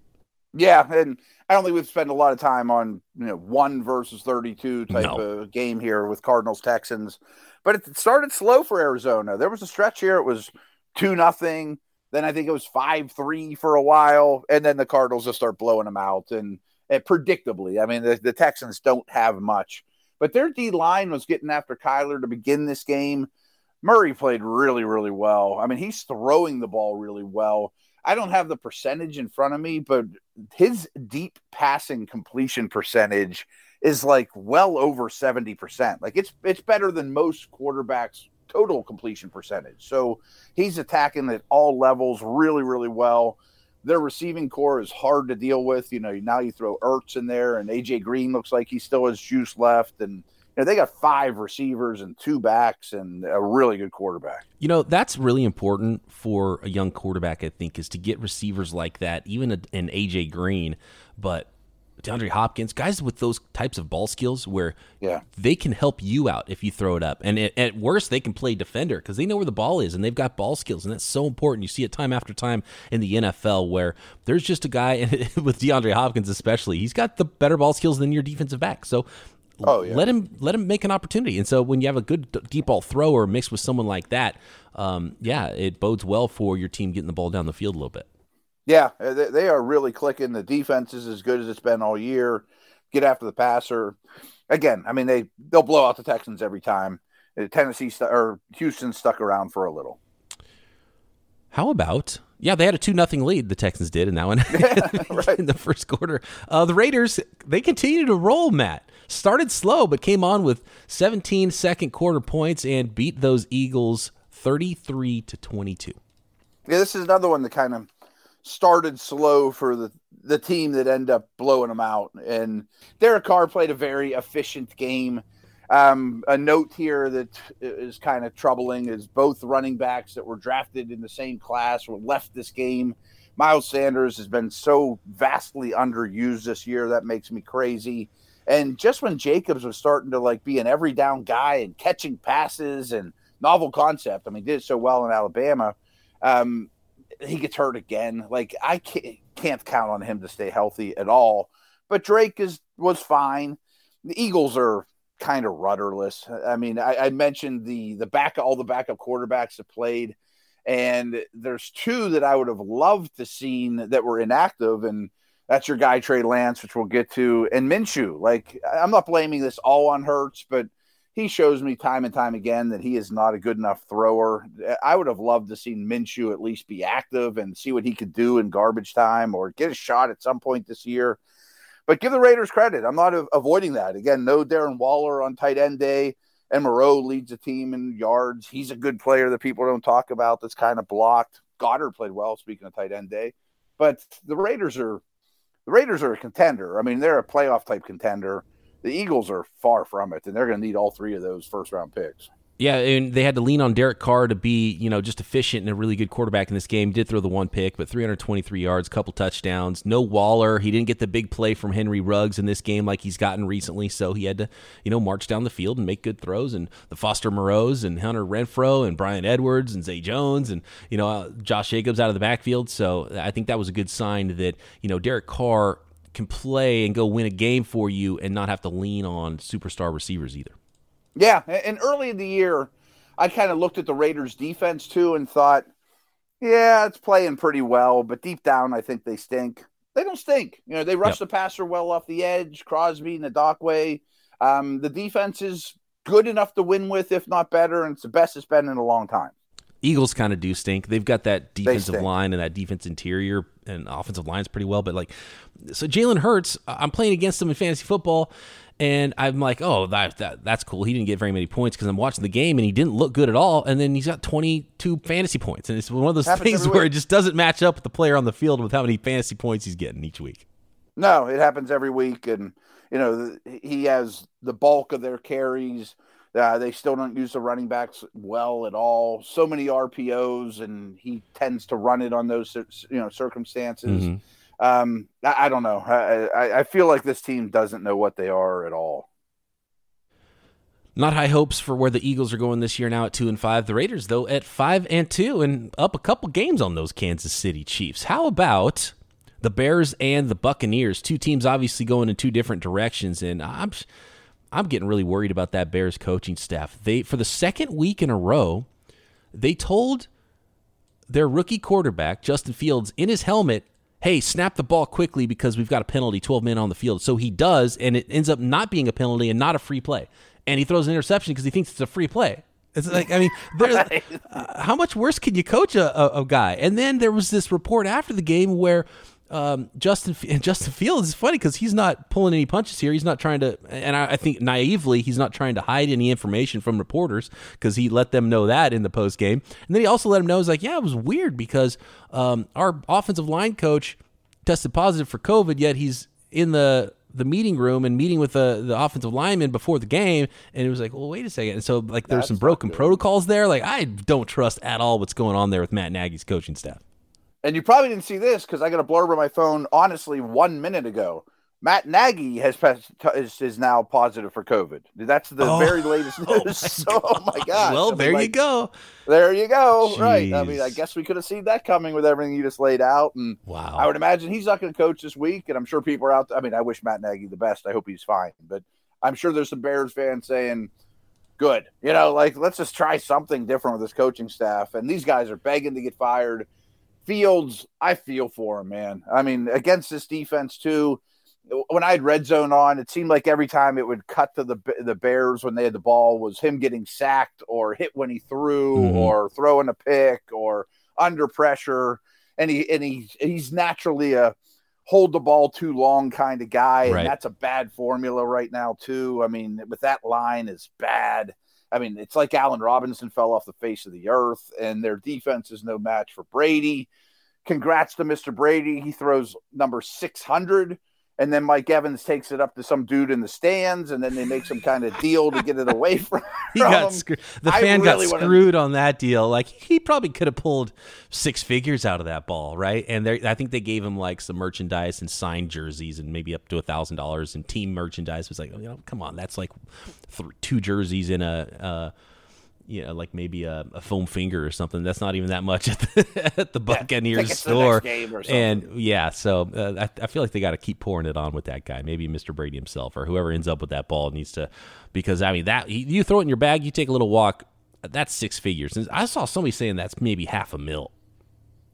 Yeah, and I don't think we've spent a lot of time on you know one versus thirty two type no. of game here with Cardinals Texans, but it started slow for Arizona. There was a stretch here; it was two nothing. Then I think it was five three for a while, and then the Cardinals just start blowing them out, and, and predictably, I mean the, the Texans don't have much, but their D line was getting after Kyler to begin this game. Murray played really really well. I mean he's throwing the ball really well. I don't have the percentage in front of me, but his deep passing completion percentage is like well over 70%. Like it's it's better than most quarterbacks total completion percentage. So he's attacking at all levels really really well. Their receiving corps is hard to deal with. You know, now you throw Ertz in there and AJ Green looks like he still has juice left and you know, they got five receivers and two backs and a really good quarterback. You know, that's really important for a young quarterback, I think, is to get receivers like that, even an AJ Green, but DeAndre Hopkins, guys with those types of ball skills where yeah. they can help you out if you throw it up. And it, at worst, they can play defender because they know where the ball is and they've got ball skills. And that's so important. You see it time after time in the NFL where there's just a guy, with DeAndre Hopkins especially, he's got the better ball skills than your defensive back. So Oh, yeah. Let him let him make an opportunity. And so when you have a good deep ball thrower mixed with someone like that, um, yeah, it bodes well for your team getting the ball down the field a little bit. Yeah, uh, they, they are really clicking. The defense is as good as it's been all year. Get after the passer. Again, I mean they they'll blow out the Texans every time. Tennessee st- or Houston stuck around for a little. How about yeah, they had a two nothing lead. The Texans did in that one right. in the first quarter. Uh, the Raiders they continue to roll. Matt started slow, but came on with 17 second quarter points and beat those Eagles 33 to 22. Yeah, this is another one that kind of started slow for the the team that ended up blowing them out. And Derek Carr played a very efficient game. Um, a note here that is kind of troubling is both running backs that were drafted in the same class were left this game. Miles Sanders has been so vastly underused this year that makes me crazy. And just when Jacobs was starting to like be an every down guy and catching passes and novel concept, I mean, did so well in Alabama. Um, he gets hurt again. Like I can't, can't count on him to stay healthy at all. But Drake is was fine. The Eagles are kind of rudderless. I mean, I, I, mentioned the the back all the backup quarterbacks have played, and there's two that I would have loved to seen that were inactive, and that's your guy Trey Lance, which we'll get to, and Minshew. Like I'm not blaming this all on Hurts, but he shows me time and time again that he is not a good enough thrower. I would have loved to see Minshew at least be active and see what he could do in garbage time or get a shot at some point this year. But give the Raiders credit. I'm not a- avoiding that. Again, no Darren Waller on tight end day. And Moreau leads the team in yards. He's a good player that people don't talk about that's kind of blocked. Goedert played well, speaking of tight end day. But the Raiders are the Raiders are a contender. I mean, they're a playoff type contender the Eagles are far from it, and they're going to need all three of those first round picks. Yeah, and they had to lean on Derek Carr to be, you know, just efficient and a really good quarterback in this game. Did throw the one pick, but 323 yards, couple touchdowns. No Waller. He didn't get the big play from Henry Ruggs in this game like he's gotten recently, so he had to, you know, march down the field and make good throws. And the Foster Moreaus and Hunter Renfrow and Bryan Edwards and Zay Jones and, you know, uh, Josh Jacobs out of the backfield. So I think that was a good sign that, you know, Derek Carr can play and go win a game for you and not have to lean on superstar receivers either. Yeah, and early in the year, I kind of looked at the Raiders' defense too and thought, yeah, it's playing pretty well, but deep down, I think they stink. They don't stink. You know, they rush yep. the passer well off the edge. Crosby and Ngakoue. Um, the defense is good enough to win with, if not better, and it's the best it's been in a long time. Eagles kind of do stink. They've got that defensive line and that defense interior and offensive lines pretty well. But like, so Jalen Hurts, I'm playing against him in fantasy football, and I'm like, oh, that, that that's cool. He didn't get very many points because I'm watching the game and he didn't look good at all. And then he's got 22 fantasy points, and it's one of those things where it just doesn't match up with the player on the field with how many fantasy points he's getting each week. No, it happens every week, and you know he has the bulk of their carries uh, they still don't use the running backs well at all. So many RPOs, and he tends to run it on those you know circumstances. Mm-hmm. Um, I, I, don't know. I, I feel like this team doesn't know what they are at all. Not high hopes for where the Eagles are going this year. Now at two and five, the Raiders though at five and two, and up a couple games on those Kansas City Chiefs. How about the Bears and the Buccaneers? Two teams obviously going in two different directions, and I'm I'm getting really worried about that Bears coaching staff. They for the second week in a row, they told their rookie quarterback Justin Fields in his helmet, "Hey, snap the ball quickly because we've got a penalty, 12 men on the field." So he does, and it ends up not being a penalty and not a free play. And he throws an interception because he thinks it's a free play. It's like I mean, right. uh, how much worse can you coach a, a, a guy? And then there was this report after the game where um, Justin Justin Fields is funny because he's not pulling any punches here. He's not trying to, and I, I think naively he's not trying to hide any information from reporters because he let them know that in the post game, and then he also let them know he's like, yeah, it was weird because um, our offensive line coach tested positive for COVID, yet he's in the the meeting room and meeting with the the offensive lineman before the game, and it was like, well, wait a second. And so like there's some broken protocols there. Like I don't trust at all what's going on there with Matt Nagy's coaching staff. And you probably didn't see this because I got a blurb on my phone, honestly, one minute ago. Matt Nagy has is, is now positive for COVID. That's the oh, very latest oh news. Oh my, so, oh my god! Well, I mean, there like, you go. There you go. Jeez. Right. I mean, I guess we could have seen that coming with everything you just laid out. And wow, I would imagine he's not going to coach this week. And I'm sure people are out. There, I mean, I wish Matt Nagy the best. I hope he's fine. But I'm sure there's some Bears fans saying, "Good, you know, like let's just try something different with this coaching staff." And these guys are begging to get fired. Fields, I feel for him, man. I mean, against this defense too, when I had red zone on, it seemed like every time it would cut to the the Bears when they had the ball was him getting sacked or hit when he threw mm-hmm. or throwing a pick or under pressure. And he and he he's naturally a hold the ball too long kind of guy, right. and that's a bad formula right now too. I mean, with that line is bad. I mean, it's like Allen Robinson fell off the face of the earth, and their defense is no match for Brady. Congrats to Mr. Brady. He throws number 600 and then Mike Evans takes it up to some dude in the stands, and then they make some kind of deal to get it away from. he got screwed. The fan really got screwed wanna... on that deal. Like he probably could have pulled six figures out of that ball, right? And I think they gave him like some merchandise and signed jerseys, and maybe up to a thousand dollars in team merchandise. It was like, you know, come on, that's like th- two jerseys in a. Uh, you know, like maybe a, a, foam finger or something. That's not even that much at the, at the Buccaneers yeah, store. and yeah, so uh, I, I, feel like they got to keep pouring it on with that guy. Maybe Mr. Brady himself or whoever ends up with that ball needs to, because I mean that you throw it in your bag, you take a little walk. That's six figures. And I saw somebody saying that's maybe half a mil.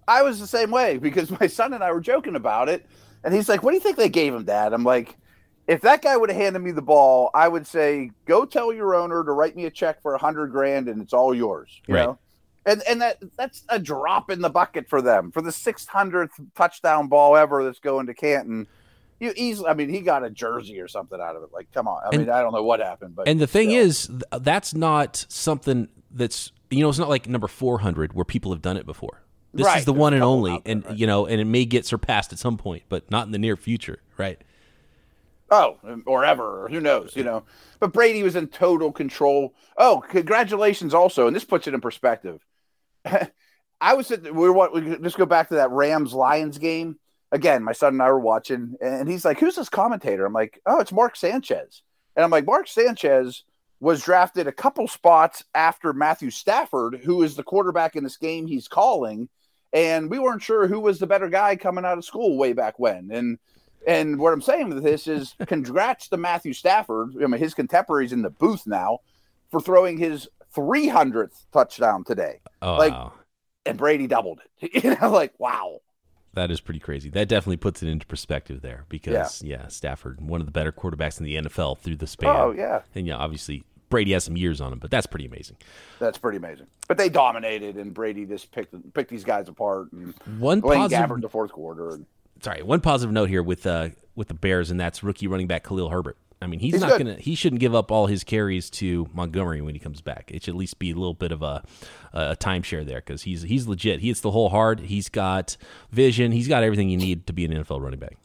I was the same way because my son and I were joking about it, and he's like, "What do you think they gave him, Dad?" I'm like if that guy would have handed me the ball, I would say, "Go tell your owner to write me a check for a hundred grand, and it's all yours." You right. know, and and that that's a drop in the bucket for them for the six hundredth touchdown ball ever that's going to Canton. You easily, I mean, he got a jersey or something out of it. Like, come on. I and, mean, I don't know what happened, but and the thing is, that's not something that's you know, it's not like number four hundred where people have done it before. This right. is the There's one and only, and right. you know, and it may get surpassed at some point, but not in the near future, right? Oh, or ever, or who knows, you know. But Brady was in total control. Oh, congratulations also, and this puts it in perspective. I was at we were we just go back to that Rams Lions game. Again, my son and I were watching, and he's like, Who's this commentator? I'm like, Oh, it's Mark Sanchez. And I'm like, Mark Sanchez was drafted a couple spots after Matthew Stafford, who is the quarterback in this game he's calling. And we weren't sure who was the better guy coming out of school way back when. And and what I'm saying with this is congrats to Matthew Stafford, I mean, his contemporaries in the booth now, for throwing his 300th touchdown today. Oh, like, wow. and Brady doubled it. you know, like, wow. That is pretty crazy. That definitely puts it into perspective there because, yeah. yeah, Stafford, one of the better quarterbacks in the NFL through the span. Oh, yeah. And, yeah, obviously, Brady has some years on him, but that's pretty amazing. That's pretty amazing. But they dominated, and Brady just picked picked these guys apart. And one Blaine positive, Gabbert in the fourth quarter. And, sorry, one positive note here with uh, with the Bears, and that's rookie running back Khalil Herbert. I mean, he's, he's not going to. He shouldn't give up all his carries to Montgomery when he comes back. It should at least be a little bit of a, a timeshare there because he's he's legit. He hits the hole hard. He's got vision. He's got everything you need to be an NFL running back.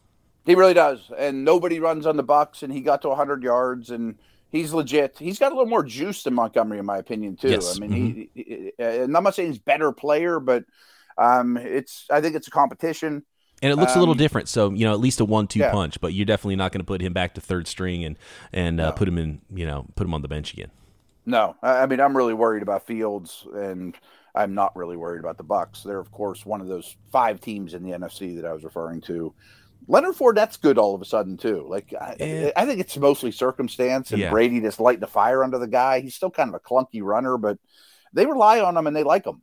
He really does. And nobody runs on the Bucks, and he got to 100 yards, and he's legit. He's got a little more juice than Montgomery, in my opinion, too. Yes. I mean, mm-hmm. he, he, I'm not saying he's better player, but um, it's. I think it's a competition. And it looks um, a little um, different, so you know at least a one-two yeah. punch. But you're definitely not going to put him back to third string and and uh, no. put him in, you know, put him on the bench again. No, I mean I'm really worried about Fields, and I'm not really worried about the Bucks. They're of course one of those five teams in the NFC that I was referring to. Leonard Fournette's good all of a sudden too. Like I, I think it's mostly circumstance, and yeah. Brady just lighting the fire under the guy. He's still kind of a clunky runner, but they rely on him and they like him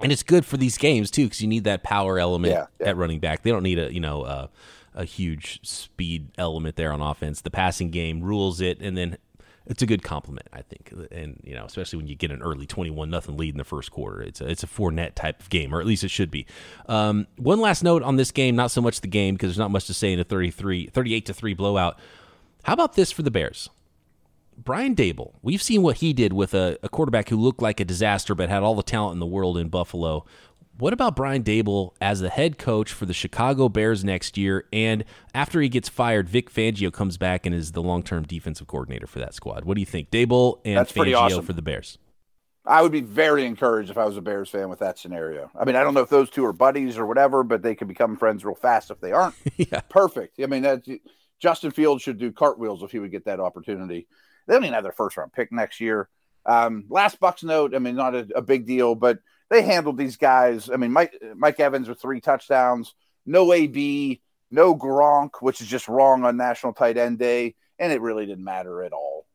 and it's good for these games too because you need that power element yeah, yeah. at running back. They don't need a you know uh, a huge speed element there on offense. The passing game rules it, and then it's a good compliment, I think. And you know, especially when you get an early twenty-one nothing lead in the first quarter, it's a, it's a Fournette type of game, or at least it should be. Um, one last note on this game, not so much the game because there's not much to say in a 33, 38 to three blowout. How about this for the Bears? Brian Daboll, we've seen what he did with a, a, quarterback who looked like a disaster but had all the talent in the world in Buffalo. What about Brian Daboll as the head coach for the Chicago Bears next year? And after he gets fired, Vic Fangio comes back and is the long term defensive coordinator for that squad. What do you think? Daboll and That's Fangio awesome. for the Bears. I would be very encouraged if I was a Bears fan with that scenario. I mean, I don't know if those two are buddies or whatever, but they could become friends real fast if they aren't. yeah. Perfect. I mean, that's, Justin Fields should do cartwheels if he would get that opportunity. They don't even have their first round pick next year. Um, last Bucks note, I mean, not a, a, big deal, but they handled these guys. I mean, Mike Mike Evans with three touchdowns, no AB, no Gronk, which is just wrong on National Tight End Day, and it really didn't matter at all.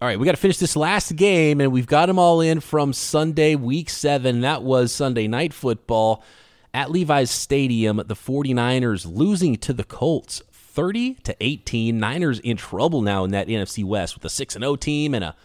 All right, we got to finish this last game, and we've got them all in from Sunday, week seven. That was Sunday night football at Levi's Stadium. The 49ers losing to the Colts 30 to 18. Niners in trouble now in that NFC West with a 6 and 0 team and a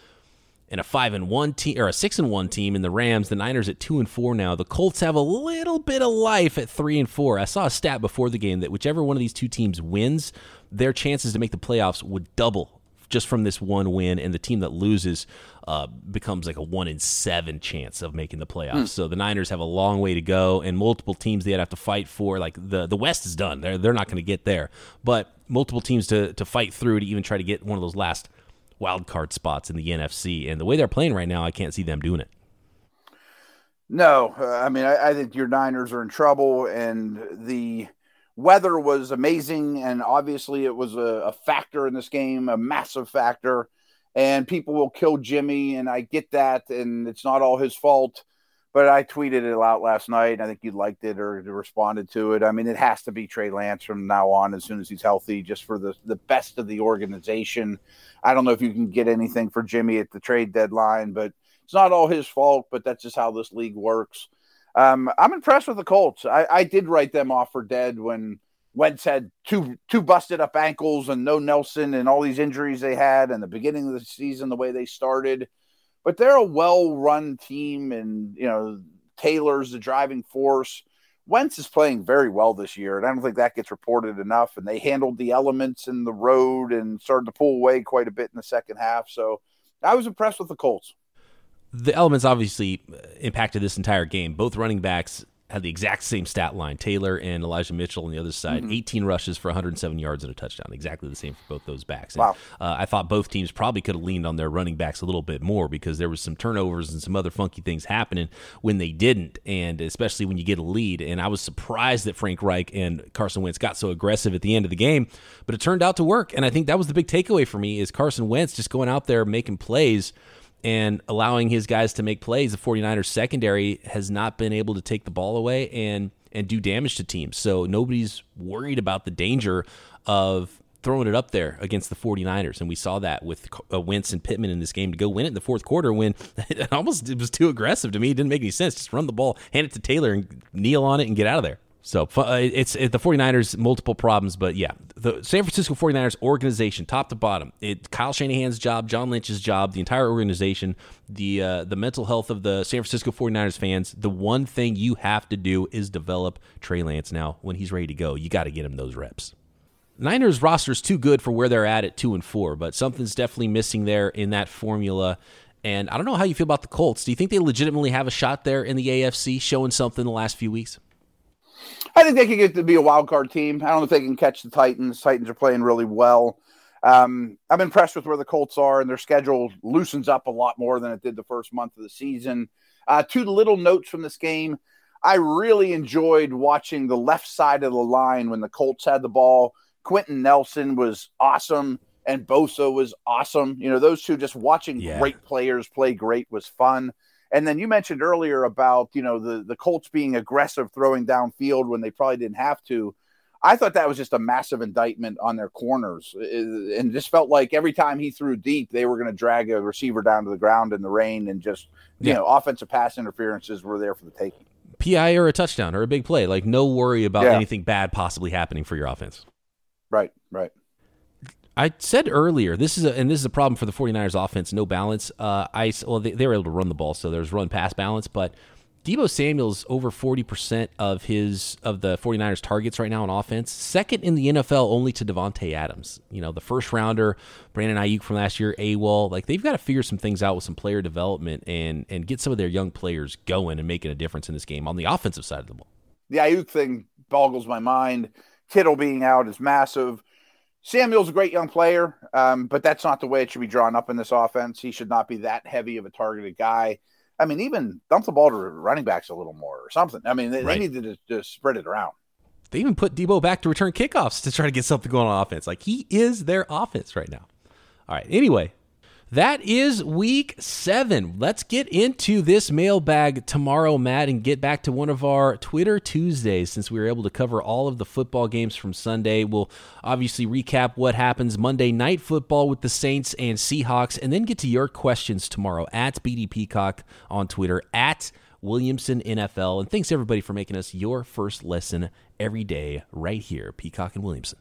and a 5 and 1 team or a 6 and 1 team in the Rams. The Niners at 2 and 4 now. The Colts have a little bit of life at 3 and 4. I saw a stat before the game that whichever one of these two teams wins, their chances to make the playoffs would double just from this one win, and the team that loses uh, becomes like a one in seven chance of making the playoffs. Mm. So the Niners have a long way to go, and multiple teams they'd have to fight for. Like the the West is done; they're they're not going to get there, but multiple teams to to fight through to even try to get one of those last wild card spots in the NFC. And the way they're playing right now, I can't see them doing it. No, uh, I mean I, I think your Niners are in trouble, and the weather was amazing, and obviously it was a, a, factor in this game, a massive factor. And people will kill Jimmy, and I get that, and it's not all his fault. But I tweeted it out last night. I think you liked it or responded to it. I mean, it has to be Trey Lance from now on, as soon as he's healthy, just for the the best of the organization. I don't know if you can get anything for Jimmy at the trade deadline, but it's not all his fault. But that's just how this league works. Um, I'm impressed with the Colts. I, I did write them off for dead when Wentz had two two busted up ankles and no Nelson and all these injuries they had and the beginning of the season the way they started. But they're a well run team and you know Taylor's the driving force. Wentz is playing very well this year, and I don't think that gets reported enough. And they handled the elements in the road and started to pull away quite a bit in the second half. So I was impressed with the Colts the elements obviously impacted this entire game. Both running backs had the exact same stat line. Taylor and Elijah Mitchell on the other side, mm-hmm. 18 rushes for 107 yards and a touchdown. Exactly the same for both those backs. And, wow. Uh, I thought both teams probably could have leaned on their running backs a little bit more because there was some turnovers and some other funky things happening when they didn't, and especially when you get a lead. And I was surprised that Frank Reich and Carson Wentz got so aggressive at the end of the game, but it turned out to work. And I think that was the big takeaway for me is Carson Wentz just going out there making plays – and allowing his guys to make plays. The 49ers secondary has not been able to take the ball away and and do damage to teams. So nobody's worried about the danger of throwing it up there against the 49ers. And we saw that with uh, Wentz and Pittman in this game to go win it in the fourth quarter when it almost it was too aggressive to me. It didn't make any sense. Just run the ball, hand it to Taylor and kneel on it and get out of there. So uh, it's it, the 49ers multiple problems, but yeah, the San Francisco 49ers organization, top to bottom, it Kyle Shanahan's job, John Lynch's job, the entire organization, the uh, the mental health of the San Francisco 49ers fans. The one thing you have to do is develop Trey Lance now when he's ready to go. You got to get him those reps. Niners roster is too good for where they're at at two and four, but something's definitely missing there in that formula. And I don't know how you feel about the Colts. Do you think they legitimately have a shot there in the AFC, showing something the last few weeks? I think they could get to be a wild card team. I don't know if they can catch the Titans. Titans are playing really well. Um, I'm impressed with where the Colts are, and their schedule loosens up a lot more than it did the first month of the season. Uh, two little notes from this game. I really enjoyed watching the left side of the line when the Colts had the ball. Quenton Nelson was awesome, and Bosa was awesome. You know, those two just watching yeah. great players play great was fun. And then you mentioned earlier about you know the the Colts being aggressive throwing downfield when they probably didn't have to. I thought that was just a massive indictment on their corners, and just felt like every time he threw deep, they were going to drag a receiver down to the ground in the rain, and just you yeah. know offensive pass interferences were there for the taking. PI or a touchdown or a big play, like no worry about yeah. anything bad possibly happening for your offense. Right, right. I said earlier, this is a, and this is a problem for the 49ers offense, no balance. Uh, I well, they, they, were able to run the ball, so there's run pass balance, but Deebo Samuel's over 40% of his of the 49ers targets right now on offense. Second in the NFL only to Davante Adams. You know, the first rounder, Brandon Aiyuk from last year, AWOL. Like they've got to figure some things out with some player development and and get some of their young players going and making a difference in this game on the offensive side of the ball. The Aiyuk thing boggles my mind. Kittle being out is massive. Samuel's a great young player, um, but that's not the way it should be drawn up in this offense. He should not be that heavy of a targeted guy. I mean, even dump the ball to running backs a little more or something. I mean, they, right. they need to just, just spread it around. They even put Deebo back to return kickoffs to try to get something going on offense. Like he is their offense right now. All right. Anyway, that is week seven. Let's get into this mailbag tomorrow, Matt, and get back to one of our Twitter Tuesdays since we were able to cover all of the football games from Sunday. We'll obviously recap what happens Monday night football with the Saints and Seahawks, and then get to your questions tomorrow at BD Peacock on Twitter, at Williamson NFL. And thanks everybody for making us your first lesson every day right here, Peacock and Williamson.